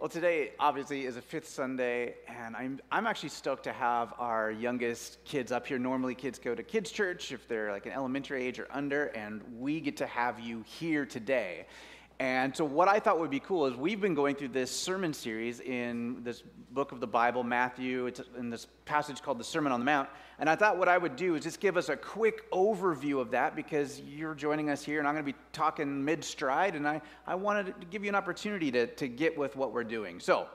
Well, today obviously is a fifth Sunday, and I'm, I'm actually stoked to have our youngest kids up here. Normally, kids go to kids' church if they're like an elementary age or under, and we get to have you here today. And so, what I thought would be cool is we've been going through this sermon series in this book of the Bible, Matthew. It's in this passage called the Sermon on the Mount. And I thought what I would do is just give us a quick overview of that because you're joining us here, and I'm going to be talking mid stride. And I, I wanted to give you an opportunity to, to get with what we're doing. So,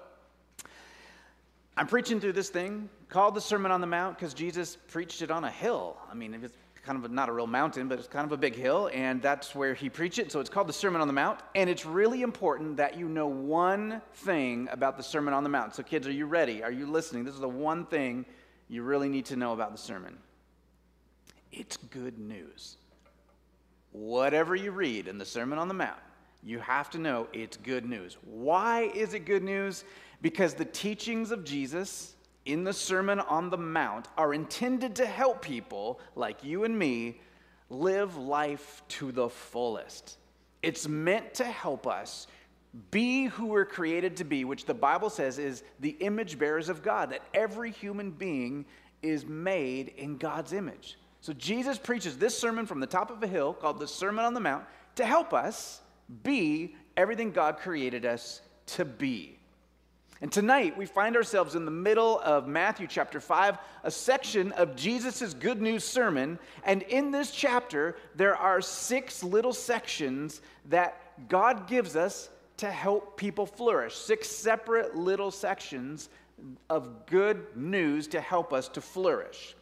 I'm preaching through this thing called the Sermon on the Mount because Jesus preached it on a hill. I mean, it's kind of a, not a real mountain, but it's kind of a big hill, and that's where he preached it. So it's called the Sermon on the Mount. And it's really important that you know one thing about the Sermon on the Mount. So, kids, are you ready? Are you listening? This is the one thing you really need to know about the sermon it's good news. Whatever you read in the Sermon on the Mount, you have to know it's good news. Why is it good news? Because the teachings of Jesus in the Sermon on the Mount are intended to help people like you and me live life to the fullest. It's meant to help us be who we're created to be, which the Bible says is the image bearers of God, that every human being is made in God's image. So Jesus preaches this sermon from the top of a hill called the Sermon on the Mount to help us be everything God created us to be. And tonight we find ourselves in the middle of Matthew chapter 5, a section of Jesus' good news sermon. And in this chapter, there are six little sections that God gives us to help people flourish. Six separate little sections of good news to help us to flourish.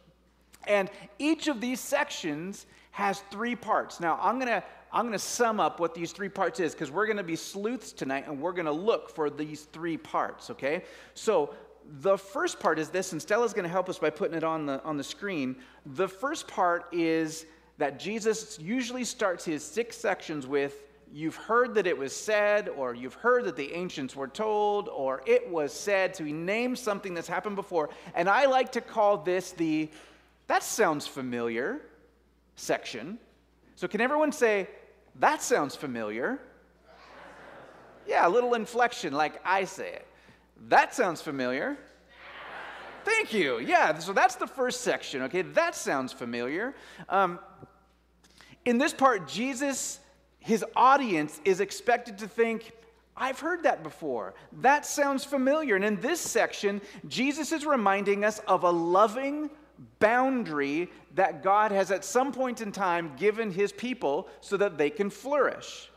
And each of these sections has three parts. Now, I'm going to I'm going to sum up what these three parts is because we're going to be sleuths tonight and we're going to look for these three parts, okay? So, the first part is this, and Stella's going to help us by putting it on the, on the screen. The first part is that Jesus usually starts his six sections with You've heard that it was said, or you've heard that the ancients were told, or it was said. So he names something that's happened before. And I like to call this the That sounds familiar section. So, can everyone say, that sounds familiar. Yeah, a little inflection like I say it. That sounds familiar. Thank you. Yeah, so that's the first section, okay? That sounds familiar. Um, in this part, Jesus, his audience is expected to think, I've heard that before. That sounds familiar. And in this section, Jesus is reminding us of a loving, boundary that God has at some point in time given his people so that they can flourish.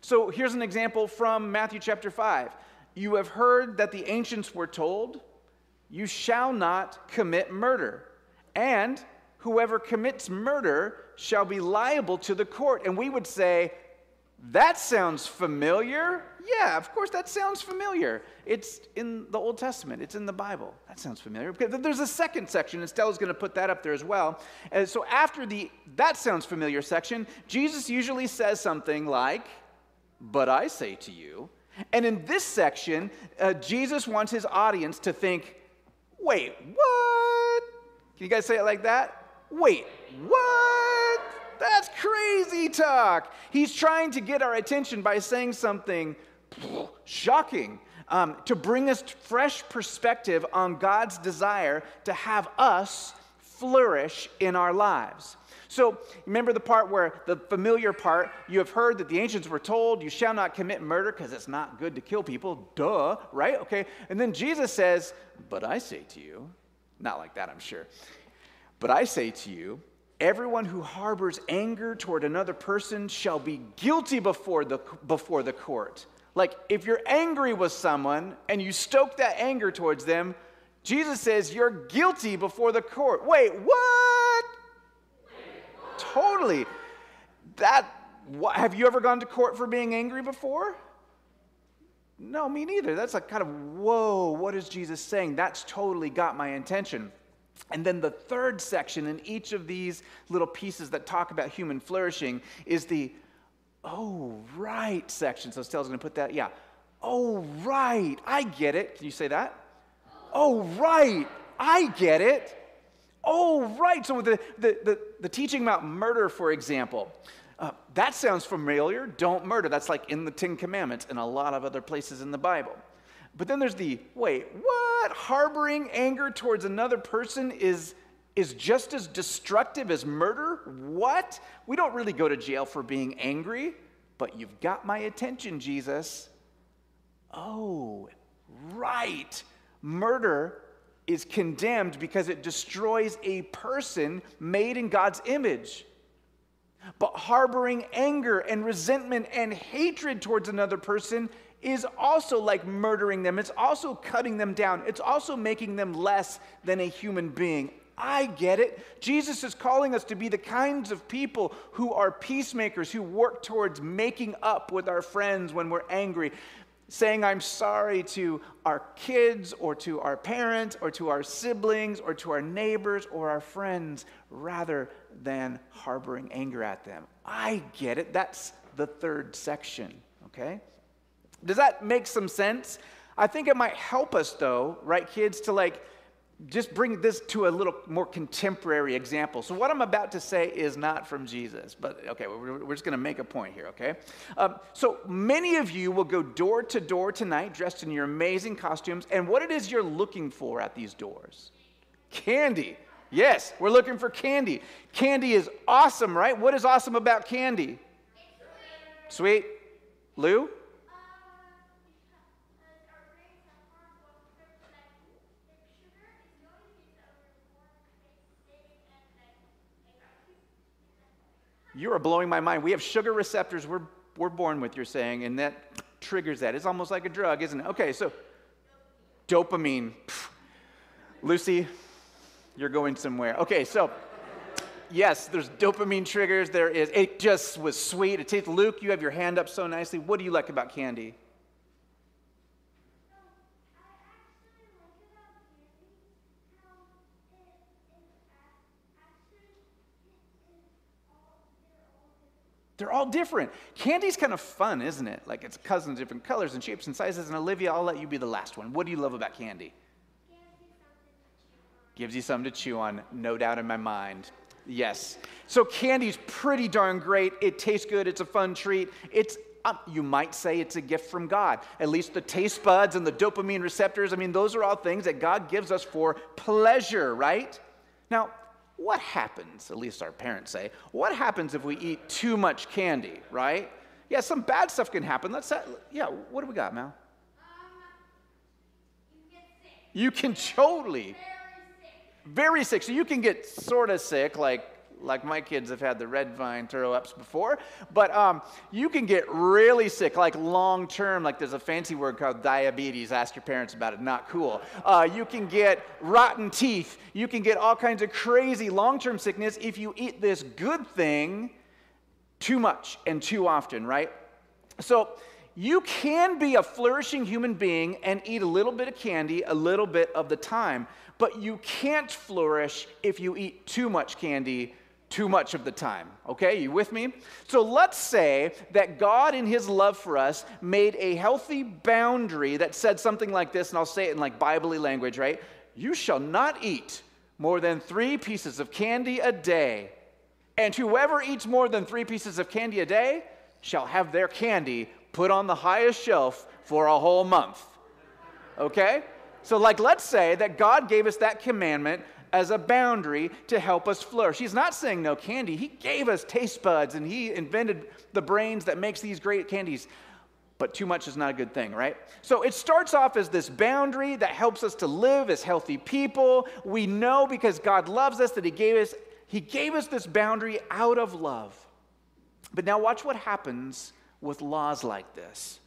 So here's an example from Matthew chapter 5. You have heard that the ancients were told, You shall not commit murder. And whoever commits murder shall be liable to the court. And we would say, that sounds familiar. Yeah, of course, that sounds familiar. It's in the Old Testament, it's in the Bible. That sounds familiar. There's a second section, and Stella's going to put that up there as well. And so, after the that sounds familiar section, Jesus usually says something like, But I say to you. And in this section, uh, Jesus wants his audience to think, Wait, what? Can you guys say it like that? Wait, what? That's crazy talk. He's trying to get our attention by saying something shocking um, to bring us fresh perspective on God's desire to have us flourish in our lives. So, remember the part where the familiar part, you have heard that the ancients were told, You shall not commit murder because it's not good to kill people. Duh, right? Okay. And then Jesus says, But I say to you, not like that, I'm sure. But I say to you, Everyone who harbors anger toward another person shall be guilty before the, before the court. Like, if you're angry with someone and you stoke that anger towards them, Jesus says you're guilty before the court. Wait, what? Totally. That, what, have you ever gone to court for being angry before? No, me neither. That's like kind of, whoa, what is Jesus saying? That's totally got my intention. And then the third section in each of these little pieces that talk about human flourishing is the oh, right section. So Stella's going to put that, yeah. Oh, right. I get it. Can you say that? Oh, right. I get it. Oh, right. So the, the, the, the teaching about murder, for example, uh, that sounds familiar. Don't murder. That's like in the Ten Commandments and a lot of other places in the Bible. But then there's the wait, what? Harboring anger towards another person is, is just as destructive as murder? What? We don't really go to jail for being angry, but you've got my attention, Jesus. Oh, right. Murder is condemned because it destroys a person made in God's image. But harboring anger and resentment and hatred towards another person is also like murdering them. It's also cutting them down. It's also making them less than a human being. I get it. Jesus is calling us to be the kinds of people who are peacemakers, who work towards making up with our friends when we're angry, saying I'm sorry to our kids or to our parents or to our siblings or to our neighbors or our friends rather than harboring anger at them. I get it. That's the third section, okay? Does that make some sense? I think it might help us though, right kids, to like just bring this to a little more contemporary example. So, what I'm about to say is not from Jesus, but okay, we're, just going to make a point here, okay? Um, so, many of you will go door to door tonight dressed in your amazing costumes, and what it is you're looking for at these doors? Candy. Yes, we're looking for candy. Candy is awesome, right? What is awesome about candy? Sweet. Lou? You are blowing my mind. We have sugar receptors we're, we're born with, you're saying, and that triggers that. It's almost like a drug, isn't it? Okay, so dopamine. Lucy, you're going somewhere. Okay, so yes, there's dopamine triggers. There is. It just was sweet. It tastes. Luke, you have your hand up so nicely. What do you like about candy? They're all different. Candy's kind of fun, isn't it? Like it's cousins, different colors and shapes and sizes. And Olivia, I'll let you be the last one. What do you love about candy? Gives you something to chew on, no doubt in my mind. Yes. So candy's pretty darn great. It tastes good. It's a fun treat. It's um, you might say it's a gift from God. At least the taste buds and the dopamine receptors. I mean, those are all things that God gives us for pleasure, right? Now, what happens, at least our parents say, what happens if we eat too much candy, right? Yeah, some bad stuff can happen. Let's, yeah, what do we got, Mal? Um, you, you can totally, very sick. very sick. So you can get sort of sick, like like my kids have had the red vine throw ups before, but um, you can get really sick, like long term, like there's a fancy word called diabetes. Ask your parents about it, not cool. Uh, you can get rotten teeth. You can get all kinds of crazy long term sickness if you eat this good thing too much and too often, right? So, you can be a flourishing human being and eat a little bit of candy a little bit of the time, but you can't flourish if you eat too much candy too much of the time. Okay, you with me? So let's say that God, in His love for us, made a healthy boundary that said something like this, and I'll say it in like Bible language, right? You shall not eat more than three pieces of candy a day. And whoever eats more than three pieces of candy a day shall have their candy put on the highest shelf for a whole month. Okay? So, like, let's say that God gave us that commandment as a boundary to help us flourish. He's not saying no candy. He gave us taste buds and he invented the brains that makes these great candies. But too much is not a good thing, right? So it starts off as this boundary that helps us to live as healthy people. We know because God loves us that he gave us he gave us this boundary out of love. But now watch what happens with laws like this.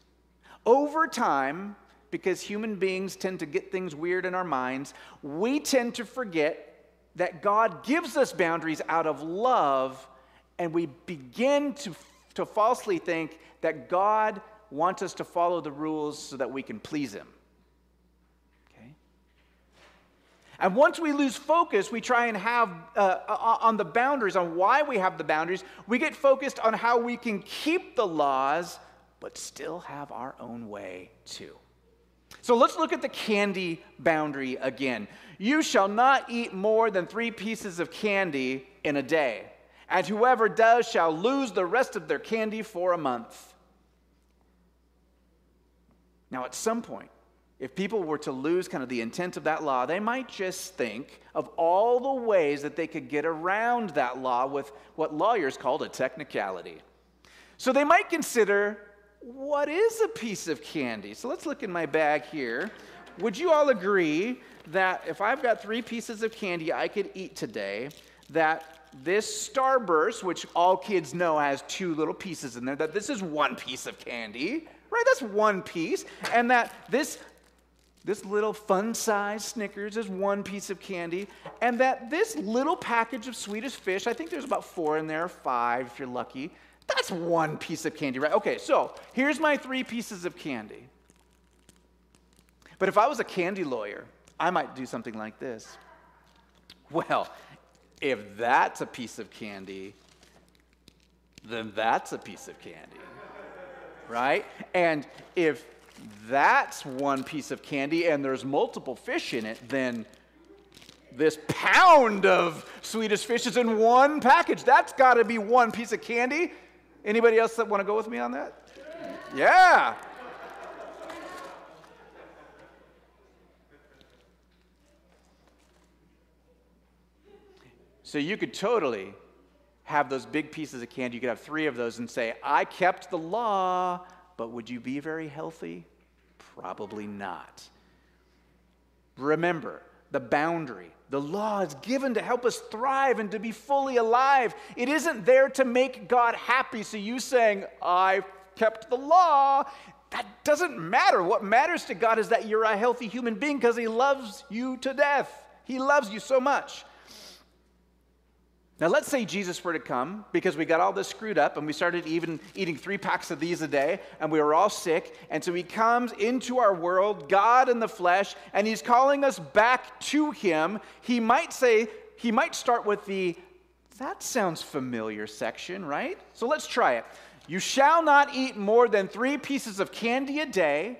Over time, because human beings tend to get things weird in our minds, we tend to forget that God gives us boundaries out of love, and we begin to, to falsely think that God wants us to follow the rules so that we can please Him. Okay? And once we lose focus, we try and have uh, on the boundaries, on why we have the boundaries, we get focused on how we can keep the laws, but still have our own way too. So let's look at the candy boundary again. You shall not eat more than three pieces of candy in a day, and whoever does shall lose the rest of their candy for a month. Now, at some point, if people were to lose kind of the intent of that law, they might just think of all the ways that they could get around that law with what lawyers called a technicality. So they might consider what is a piece of candy? So let's look in my bag here. Would you all agree that if I've got three pieces of candy I could eat today, that this Starburst, which all kids know has two little pieces in there, that this is one piece of candy, right? That's one piece. And that this this little fun size Snickers is one piece of candy, and that this little package of Swedish fish, I think there's about four in there, five if you're lucky, that's one piece of candy, right? Okay, so here's my three pieces of candy. But if I was a candy lawyer, I might do something like this. Well, if that's a piece of candy, then that's a piece of candy, right? And if that's one piece of candy and there's multiple fish in it, then this pound of Swedish fish is in one package. That's got to be one piece of candy. Anybody else that want to go with me on that? Yeah. So you could totally have those big pieces of candy. You could have three of those and say, I kept the law, but would you be very healthy? Probably not. Remember the boundary. The law is given to help us thrive and to be fully alive. It isn't there to make God happy. So you saying, I kept the law, that doesn't matter. What matters to God is that you're a healthy human being because He loves you to death. He loves you so much. Now, let's say Jesus were to come because we got all this screwed up and we started even eating three packs of these a day and we were all sick. And so he comes into our world, God in the flesh, and he's calling us back to him. He might say, he might start with the, that sounds familiar section, right? So let's try it. You shall not eat more than three pieces of candy a day,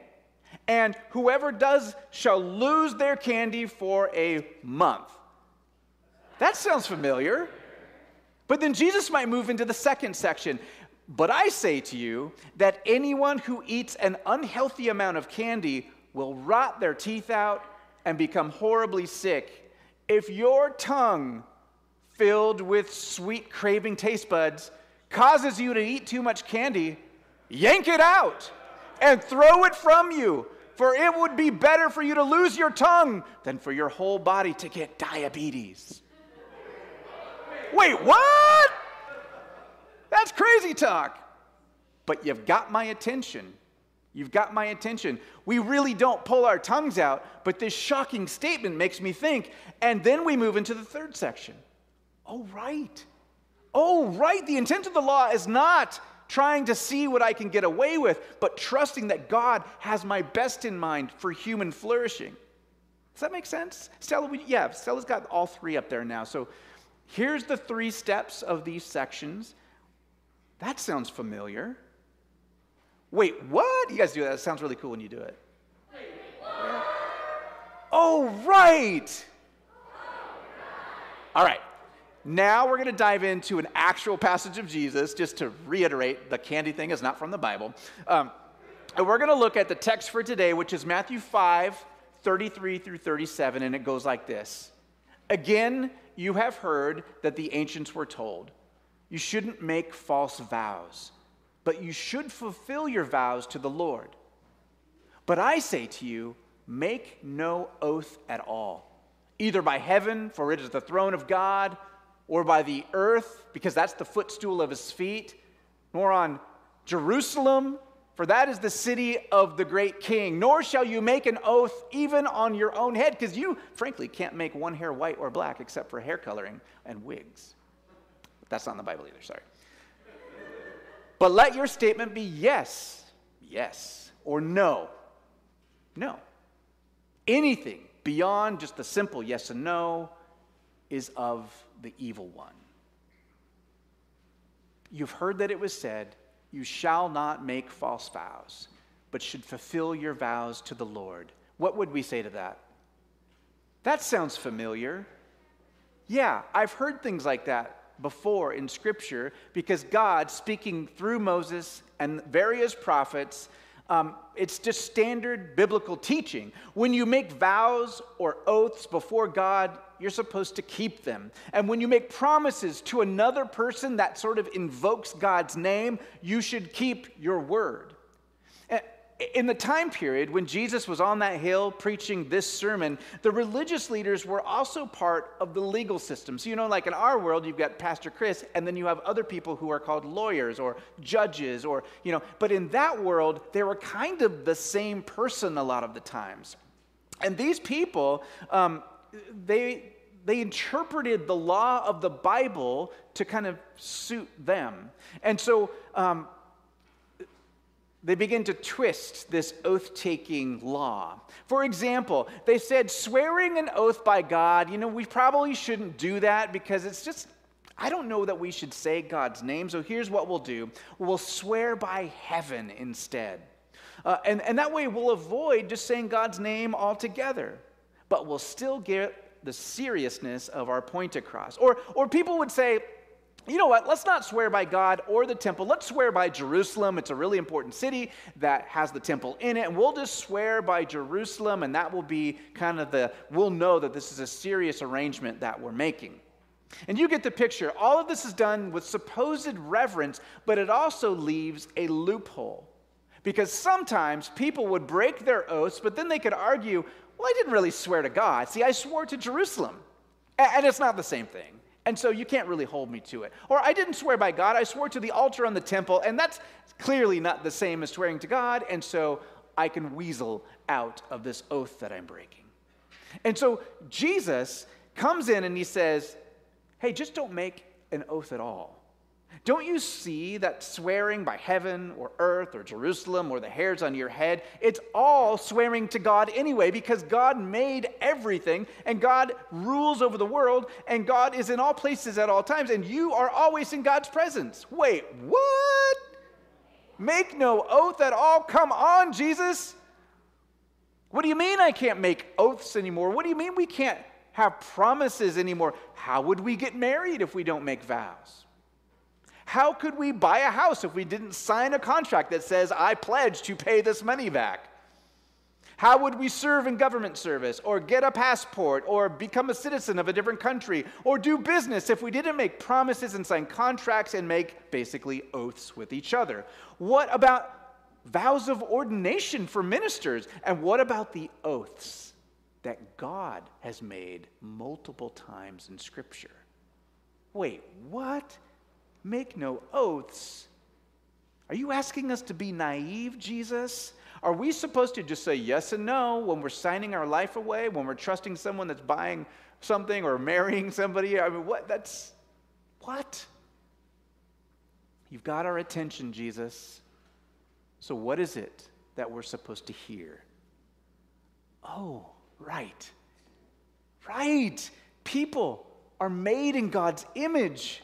and whoever does shall lose their candy for a month. That sounds familiar. But then Jesus might move into the second section. But I say to you that anyone who eats an unhealthy amount of candy will rot their teeth out and become horribly sick. If your tongue, filled with sweet craving taste buds, causes you to eat too much candy, yank it out and throw it from you. For it would be better for you to lose your tongue than for your whole body to get diabetes. Wait, what? That's crazy talk. But you've got my attention. You've got my attention. We really don't pull our tongues out, but this shocking statement makes me think. And then we move into the third section. Oh, right. Oh, right. The intent of the law is not trying to see what I can get away with, but trusting that God has my best in mind for human flourishing. Does that make sense? Stella, we, yeah, Stella's got all three up there now. So Here's the three steps of these sections. That sounds familiar. Wait, what? You guys do that. It sounds really cool when you do it. Yeah. Oh, right. All right. Now we're going to dive into an actual passage of Jesus, just to reiterate the candy thing is not from the Bible. Um, and we're going to look at the text for today, which is Matthew 5 33 through 37, and it goes like this Again, you have heard that the ancients were told, You shouldn't make false vows, but you should fulfill your vows to the Lord. But I say to you, make no oath at all, either by heaven, for it is the throne of God, or by the earth, because that's the footstool of his feet, nor on Jerusalem, for that is the city of the great king. Nor shall you make an oath even on your own head, because you, frankly, can't make one hair white or black except for hair coloring and wigs. That's not in the Bible either, sorry. But let your statement be yes, yes, or no, no. Anything beyond just the simple yes and no is of the evil one. You've heard that it was said, you shall not make false vows, but should fulfill your vows to the Lord. What would we say to that? That sounds familiar. Yeah, I've heard things like that before in Scripture because God, speaking through Moses and various prophets, Um, it's just standard biblical teaching. When you make vows or oaths before God, you're supposed to keep them. And when you make promises to another person that sort of invokes God's name, you should keep your word in the time period when Jesus was on that hill preaching this sermon, the religious leaders were also part of the legal system. So, you know, like in our world, you've got Pastor Chris, and then you have other people who are called lawyers or judges, or, you know, but in that world, they were kind of the same person a lot of the times. And these people, um, they, they interpreted the law of the Bible to kind of suit them. And so, um, they begin to twist this oath taking law. For example, they said swearing an oath by God, you know, we probably shouldn't do that because it's just, I don't know that we should say God's name. So here's what we'll do we'll swear by heaven instead. Uh, and, and that way we'll avoid just saying God's name altogether, but we'll still get the seriousness of our point across. Or, or people would say, you know what? Let's not swear by God or the temple. Let's swear by Jerusalem. It's a really important city that has the temple in it. And we'll just swear by Jerusalem, and that will be kind of the, we'll know that this is a serious arrangement that we're making. And you get the picture. All of this is done with supposed reverence, but it also leaves a loophole. Because sometimes people would break their oaths, but then they could argue, well, I didn't really swear to God. See, I swore to Jerusalem. And it's not the same thing. And so you can't really hold me to it. Or I didn't swear by God, I swore to the altar on the temple, and that's clearly not the same as swearing to God, and so I can weasel out of this oath that I'm breaking. And so Jesus comes in and he says, Hey, just don't make an oath at all. Don't you see that swearing by heaven or earth or Jerusalem or the hairs on your head, it's all swearing to God anyway because God made everything and God rules over the world and God is in all places at all times and you are always in God's presence. Wait, what? Make no oath at all? Come on, Jesus. What do you mean I can't make oaths anymore? What do you mean we can't have promises anymore? How would we get married if we don't make vows? How could we buy a house if we didn't sign a contract that says, I pledge to pay this money back? How would we serve in government service, or get a passport, or become a citizen of a different country, or do business if we didn't make promises and sign contracts and make basically oaths with each other? What about vows of ordination for ministers? And what about the oaths that God has made multiple times in Scripture? Wait, what? Make no oaths. Are you asking us to be naive, Jesus? Are we supposed to just say yes and no when we're signing our life away, when we're trusting someone that's buying something or marrying somebody? I mean, what? That's what? You've got our attention, Jesus. So, what is it that we're supposed to hear? Oh, right. Right. People are made in God's image.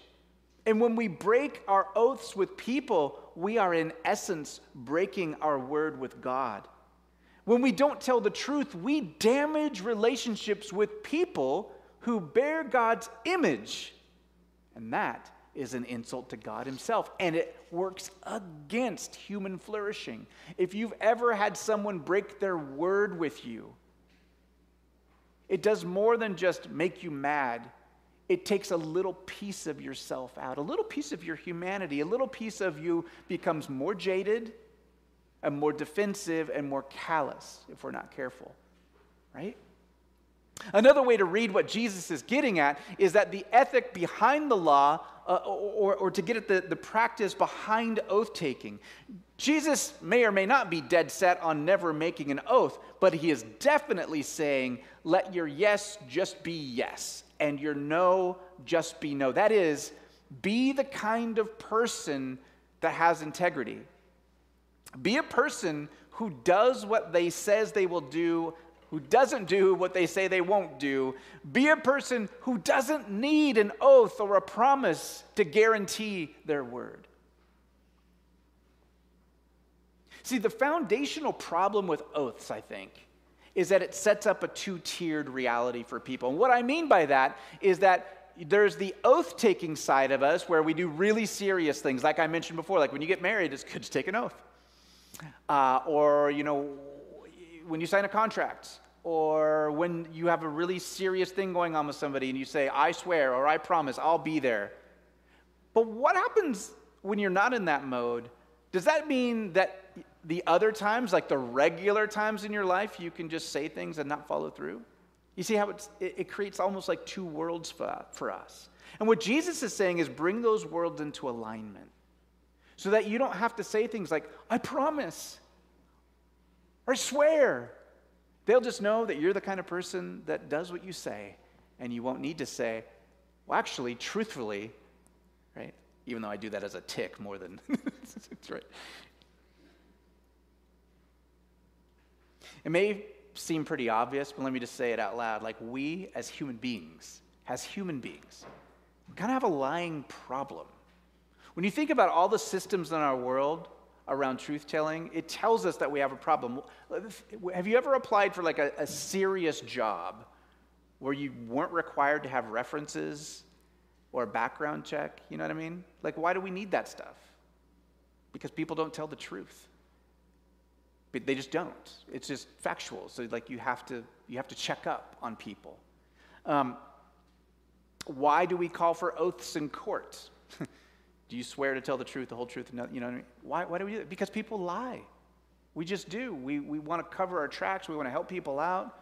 And when we break our oaths with people, we are in essence breaking our word with God. When we don't tell the truth, we damage relationships with people who bear God's image. And that is an insult to God Himself, and it works against human flourishing. If you've ever had someone break their word with you, it does more than just make you mad it takes a little piece of yourself out, a little piece of your humanity, a little piece of you becomes more jaded and more defensive and more callous if we're not careful, right? Another way to read what Jesus is getting at is that the ethic behind the law, uh, or, or to get at the, the practice behind oath taking, Jesus may or may not be dead set on never making an oath, but he is definitely saying, let your yes just be yes and your no just be no. That is, be the kind of person that has integrity. Be a person who does what they says they will do, who doesn't do what they say they won't do. Be a person who doesn't need an oath or a promise to guarantee their word. See, the foundational problem with oaths, I think, is that it sets up a two tiered reality for people. And what I mean by that is that there's the oath taking side of us where we do really serious things, like I mentioned before, like when you get married, it's good to take an oath. Uh, or, you know, when you sign a contract, or when you have a really serious thing going on with somebody and you say, I swear or I promise I'll be there. But what happens when you're not in that mode? Does that mean that the other times, like the regular times in your life, you can just say things and not follow through? You see how it, it creates almost like two worlds for, for us. And what Jesus is saying is bring those worlds into alignment so that you don't have to say things like, I promise, or I swear. They'll just know that you're the kind of person that does what you say, and you won't need to say, well, actually, truthfully, right? Even though I do that as a tic more than right. It may seem pretty obvious, but let me just say it out loud. Like, we as human beings, as human beings, kind of have a lying problem. When you think about all the systems in our world around truth telling, it tells us that we have a problem. Have you ever applied for like a, a serious job where you weren't required to have references or a background check? You know what I mean? Like, why do we need that stuff? Because people don't tell the truth. But they just don't. It's just factual. So like you have to you have to check up on people. Um, why do we call for oaths in court? do you swear to tell the truth, the whole truth, and you know? I mean? Why, why do we do that? Because people lie. We just do. We, we want to cover our tracks. We want to help people out.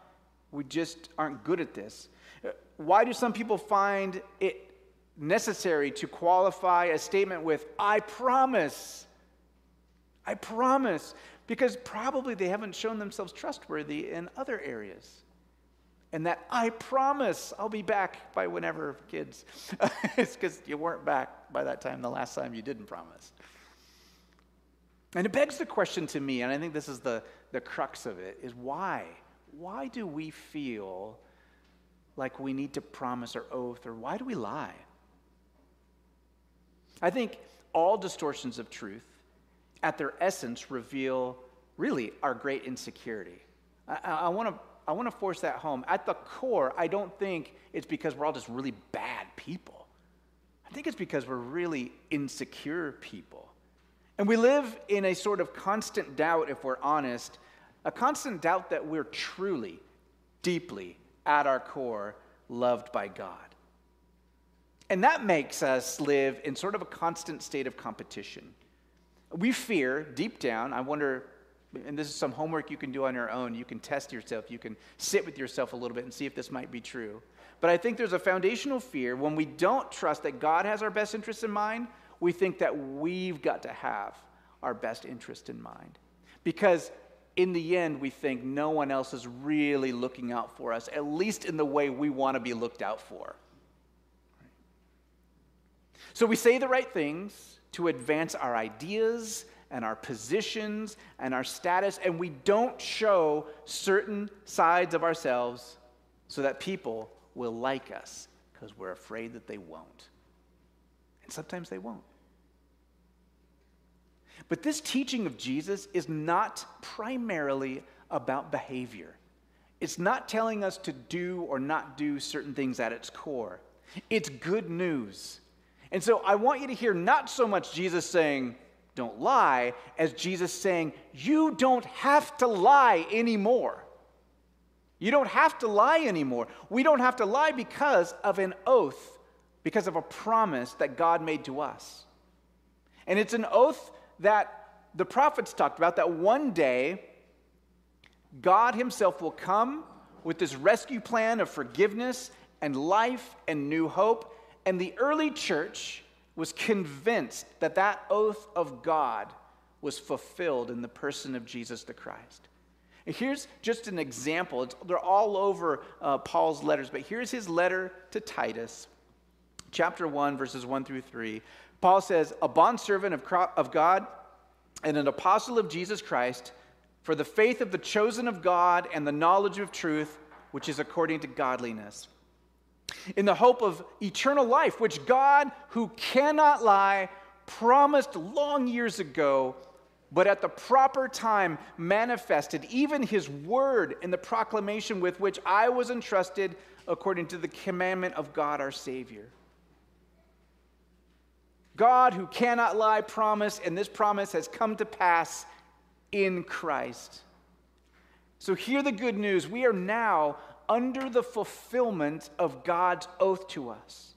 We just aren't good at this. Uh, why do some people find it necessary to qualify a statement with, I promise? I promise. Because probably they haven't shown themselves trustworthy in other areas and that I promise I'll be back by whenever, kids. it's because you weren't back by that time the last time you didn't promise. And it begs the question to me, and I think this is the, the crux of it, is why? Why do we feel like we need to promise or oath, or why do we lie? I think all distortions of truth, at their essence, reveal really our great insecurity. I, want to I want to force that home. At the core, I don't think it's because we're all just really bad people. I think it's because we're really insecure people. And we live in a sort of constant doubt, if we're honest, a constant doubt that we're truly, deeply, at our core, loved by God. And that makes us live in sort of a constant state of competition. We fear, deep down, I wonder and this is some homework you can do on your own. You can test yourself. You can sit with yourself a little bit and see if this might be true. But I think there's a foundational fear when we don't trust that God has our best interests in mind, we think that we've got to have our best interest in mind. Because in the end, we think no one else is really looking out for us, at least in the way we want to be looked out for. So we say the right things to advance our ideas and our positions and our status, and we don't show certain sides of ourselves so that people will like us because we're afraid that they won't. And sometimes they won't. But this teaching of Jesus is not primarily about behavior. It's not telling us to do or not do certain things at its core. It's good news. And so I want you to hear not so much Jesus saying, don't lie, as Jesus saying, You don't have to lie anymore. You don't have to lie anymore. We don't have to lie because of an oath, because of a promise that God made to us. And it's an oath that the prophets talked about that one day God Himself will come with this rescue plan of forgiveness and life and new hope. And the early church was convinced that that oath of God was fulfilled in the person of Jesus the Christ. And here's just an example. It's, they're all over uh, Paul's letters, but here's his letter to Titus, chapter 1, verses 1 through 3. Paul says, A bondservant of, of God and an apostle of Jesus Christ, for the faith of the chosen of God and the knowledge of truth, which is according to godliness in the hope of eternal life, which God, who cannot lie, promised long years ago, but at the proper time manifested even his word in the proclamation with which I was entrusted according to the commandment of God our Savior. God, who cannot lie, promised, and this promise has come to pass in Christ. So, hear the good news. We are now under the fulfillment of God's oath to us.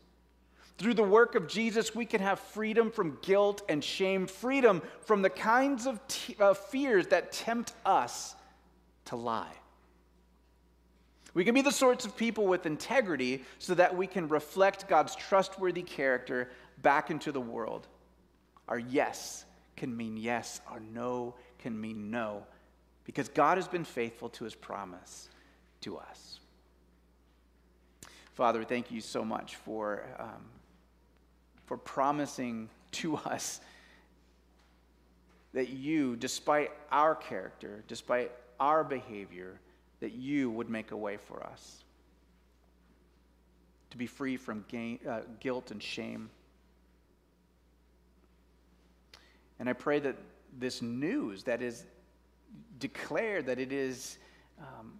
Through the work of Jesus, we can have freedom from guilt and shame, freedom from the kinds of t- uh, fears that tempt us to lie. We can be the sorts of people with integrity so that we can reflect God's trustworthy character back into the world. Our yes can mean yes, our no can mean no, because God has been faithful to his promise to us. Father, thank you so much for, um, for promising to us that you, despite our character, despite our behavior, that you would make a way for us to be free from uh, guilt and shame. And I pray that this news that is declared, that it is um,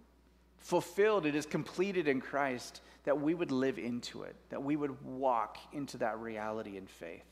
fulfilled, it is completed in Christ, that we would live into it, that we would walk into that reality in faith.